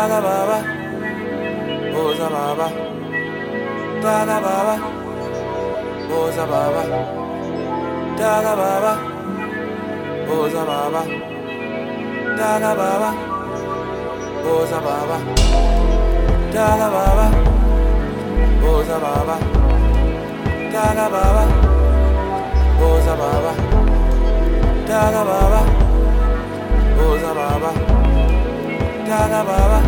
Taga baba, boza baba. Taga baba, boza baba. Taga baba, boza baba. Taga baba, boza baba. Taga baba, boza baba. Taga baba, boza baba. Taga baba, boza baba. Dada Baba,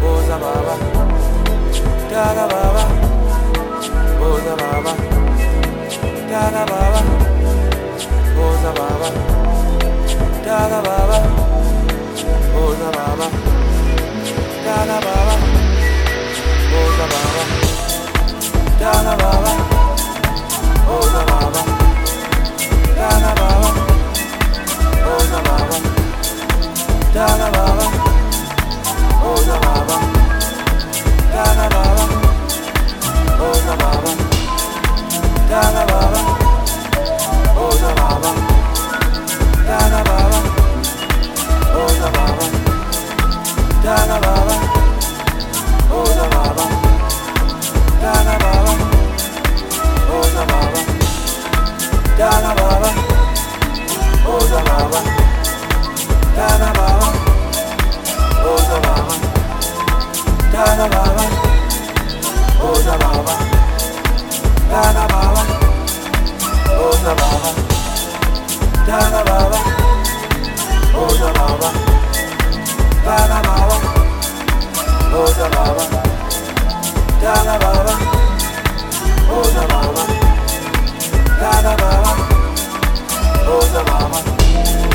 Boza Baba, Dada Baba, Boza Baba, Dada Baba, Boza Baba, Dada Baba, Boza Baba, Dada Baba, Boza Baba, Dada Baba, Boza Baba, Dada Baba, Boza Baba. Oh na Baba, oh oh oh. Oh, Baba, Oda Baba, Dana Baba, Oda Baba, Dana Baba, Oda Baba, Dana Baba, Oda Baba, Dana Baba, Oda Baba, Dana Baba, Oda Baba, Dana Baba, Oda Baba.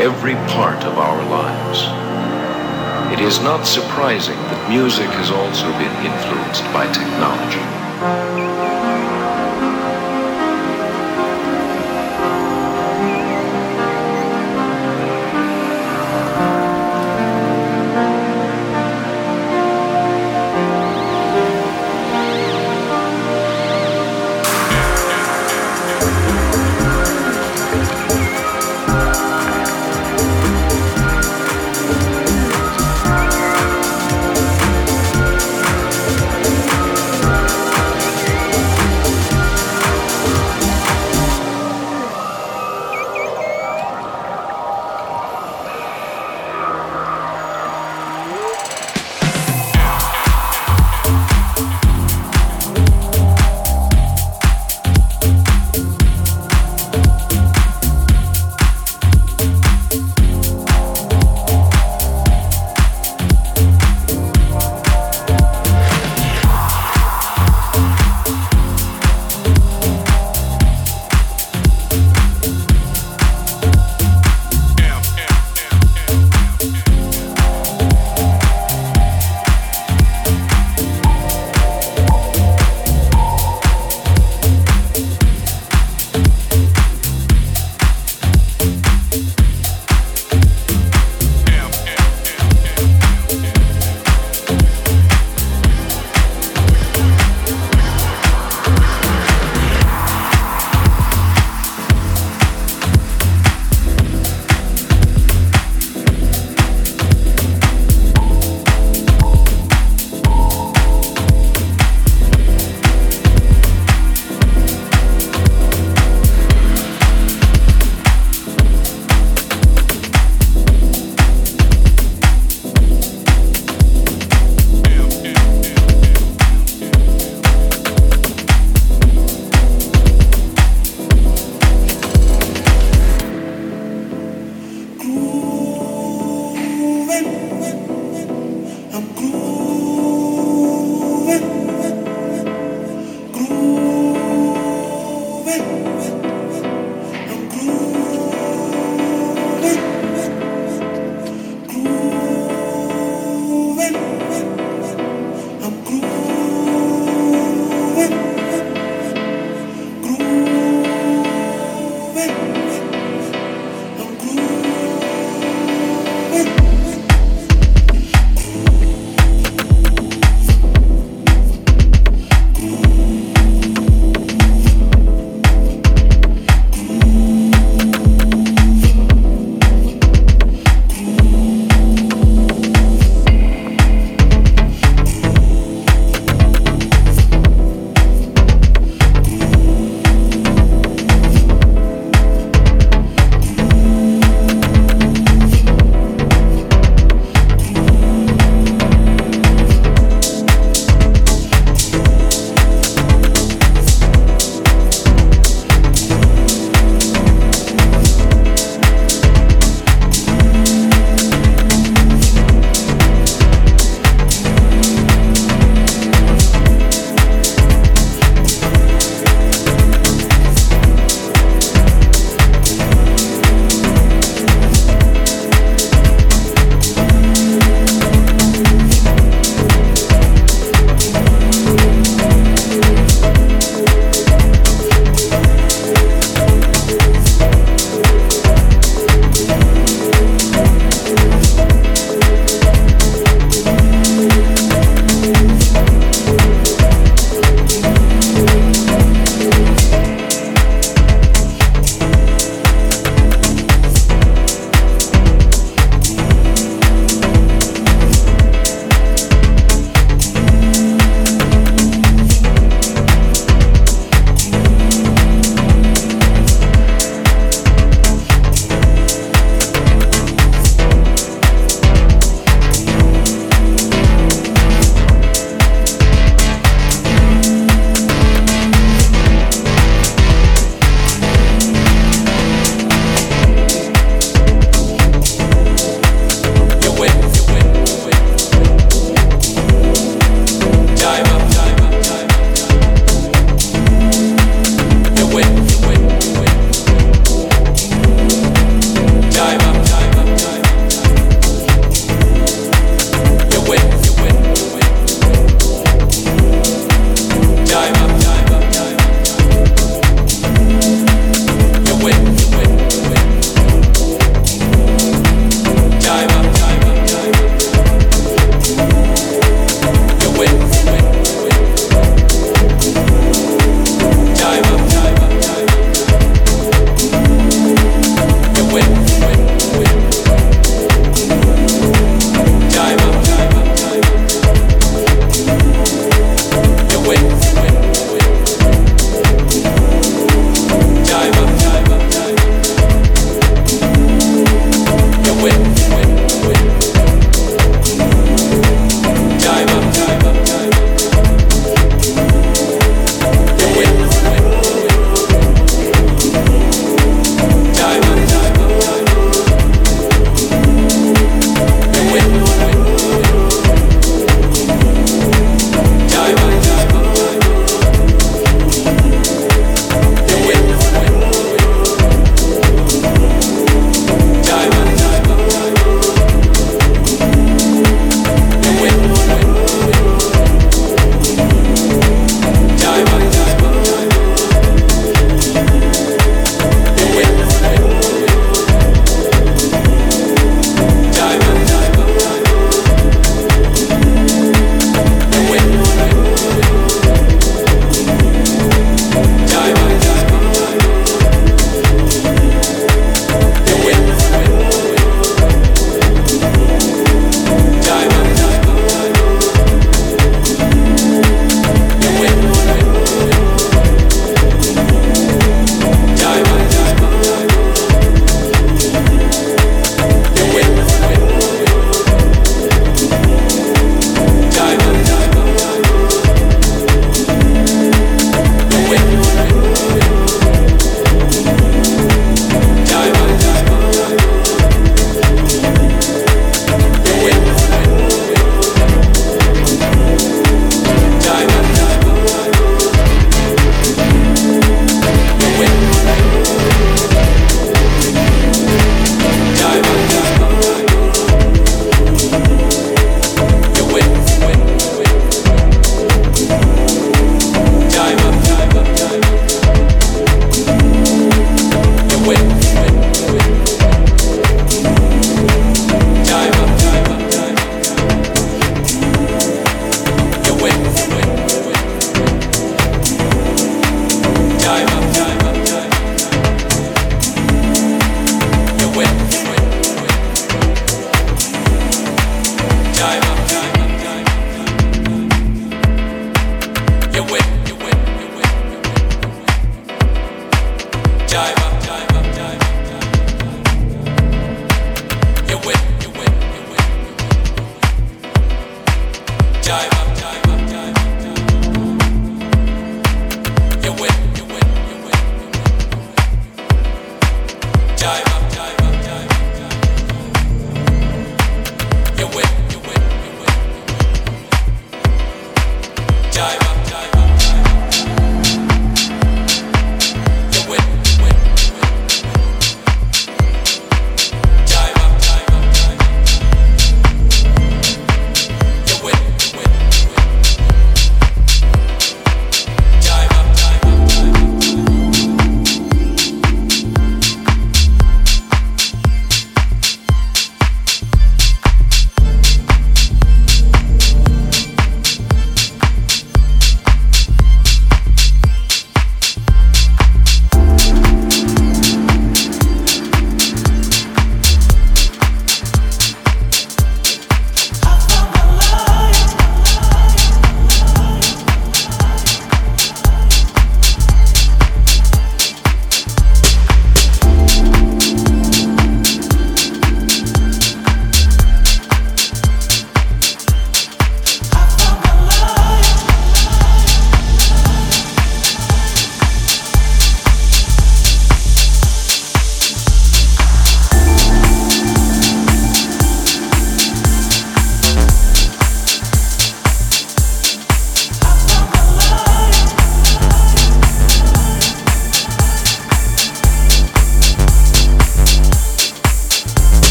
Every part of our lives. It is not surprising that music has also been influenced by technology.